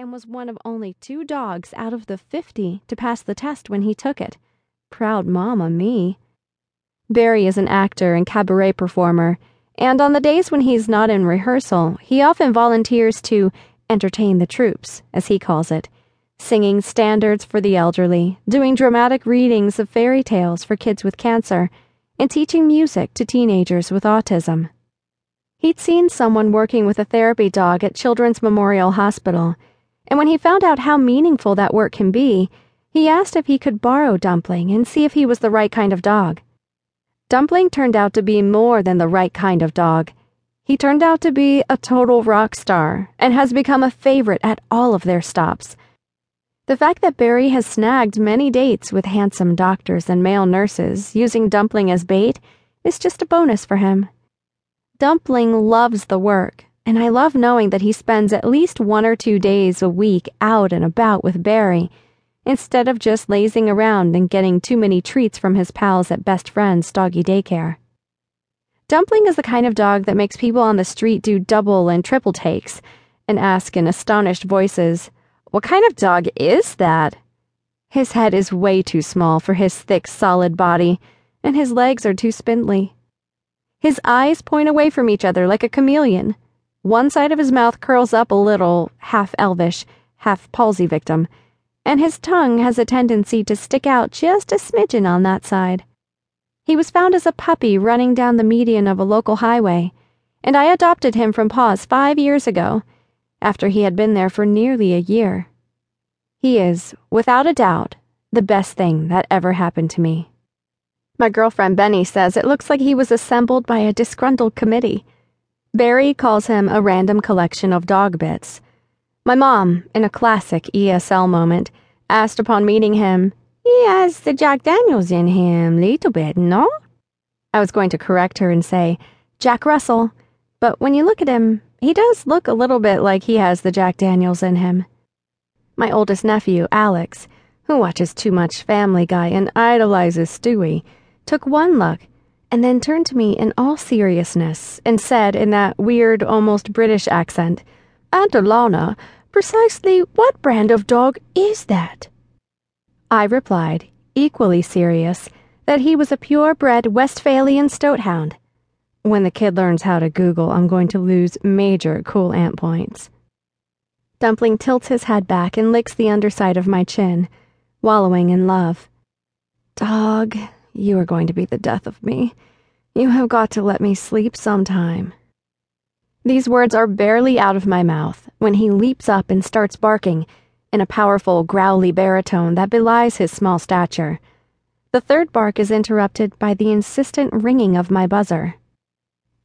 and was one of only two dogs out of the 50 to pass the test when he took it. Proud mama me. Barry is an actor and cabaret performer, and on the days when he's not in rehearsal, he often volunteers to entertain the troops, as he calls it, singing standards for the elderly, doing dramatic readings of fairy tales for kids with cancer, and teaching music to teenagers with autism. He'd seen someone working with a therapy dog at Children's Memorial Hospital and when he found out how meaningful that work can be, he asked if he could borrow Dumpling and see if he was the right kind of dog. Dumpling turned out to be more than the right kind of dog. He turned out to be a total rock star and has become a favorite at all of their stops. The fact that Barry has snagged many dates with handsome doctors and male nurses using Dumpling as bait is just a bonus for him. Dumpling loves the work and I love knowing that he spends at least one or two days a week out and about with Barry, instead of just lazing around and getting too many treats from his pals at Best Friends Doggy Daycare. Dumpling is the kind of dog that makes people on the street do double and triple takes and ask in astonished voices, What kind of dog is that? His head is way too small for his thick, solid body, and his legs are too spindly. His eyes point away from each other like a chameleon one side of his mouth curls up a little, half elvish, half palsy victim, and his tongue has a tendency to stick out just a smidgen on that side. He was found as a puppy running down the median of a local highway, and I adopted him from Paws five years ago, after he had been there for nearly a year. He is, without a doubt, the best thing that ever happened to me. My girlfriend Benny says it looks like he was assembled by a disgruntled committee. Barry calls him a random collection of dog bits. My mom, in a classic ESL moment, asked upon meeting him, He has the Jack Daniels in him, little bit, no? I was going to correct her and say, Jack Russell, but when you look at him, he does look a little bit like he has the Jack Daniels in him. My oldest nephew, Alex, who watches too much Family Guy and idolizes Stewie, took one look and then turned to me in all seriousness and said in that weird, almost British accent, Aunt Alana, precisely what brand of dog is that? I replied, equally serious, that he was a purebred Westphalian stoathound. When the kid learns how to Google, I'm going to lose major cool aunt points. Dumpling tilts his head back and licks the underside of my chin, wallowing in love. Dog, you are going to be the death of me. You have got to let me sleep sometime. These words are barely out of my mouth when he leaps up and starts barking in a powerful, growly baritone that belies his small stature. The third bark is interrupted by the insistent ringing of my buzzer.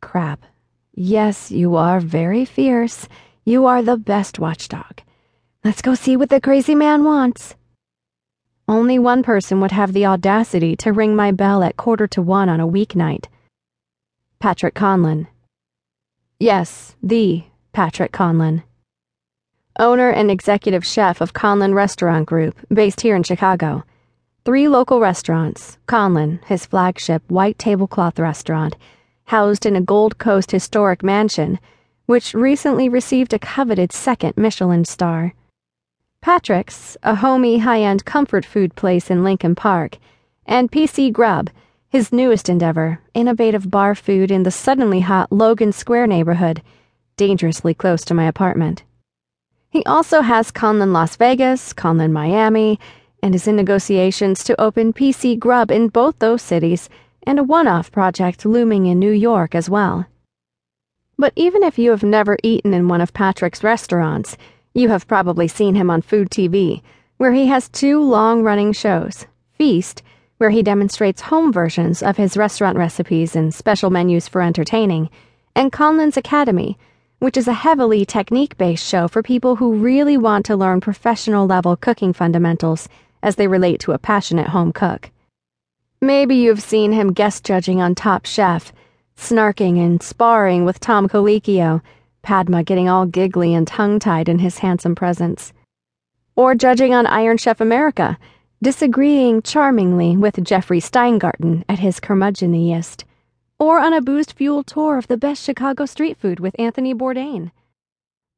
Crap. Yes, you are very fierce. You are the best watchdog. Let's go see what the crazy man wants. Only one person would have the audacity to ring my bell at quarter to one on a weeknight. Patrick Conlon. Yes, the Patrick Conlon. Owner and executive chef of Conlon Restaurant Group, based here in Chicago. Three local restaurants, Conlon, his flagship white tablecloth restaurant, housed in a Gold Coast historic mansion, which recently received a coveted second Michelin star. Patrick's, a homey high end comfort food place in Lincoln Park, and PC Grub, his newest endeavor, innovative bar food in the suddenly hot Logan Square neighborhood, dangerously close to my apartment. He also has Conlon Las Vegas, Conlon Miami, and is in negotiations to open PC Grub in both those cities and a one off project looming in New York as well. But even if you have never eaten in one of Patrick's restaurants, you have probably seen him on Food TV, where he has two long running shows Feast, where he demonstrates home versions of his restaurant recipes and special menus for entertaining, and Conlon's Academy, which is a heavily technique based show for people who really want to learn professional level cooking fundamentals as they relate to a passionate home cook. Maybe you've seen him guest judging on Top Chef, snarking and sparring with Tom Colicchio Padma getting all giggly and tongue tied in his handsome presence. Or judging on Iron Chef America, disagreeing charmingly with Jeffrey Steingarten at his curmudgeoniest. Or on a boost fueled tour of the best Chicago street food with Anthony Bourdain.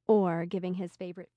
Or giving his favorite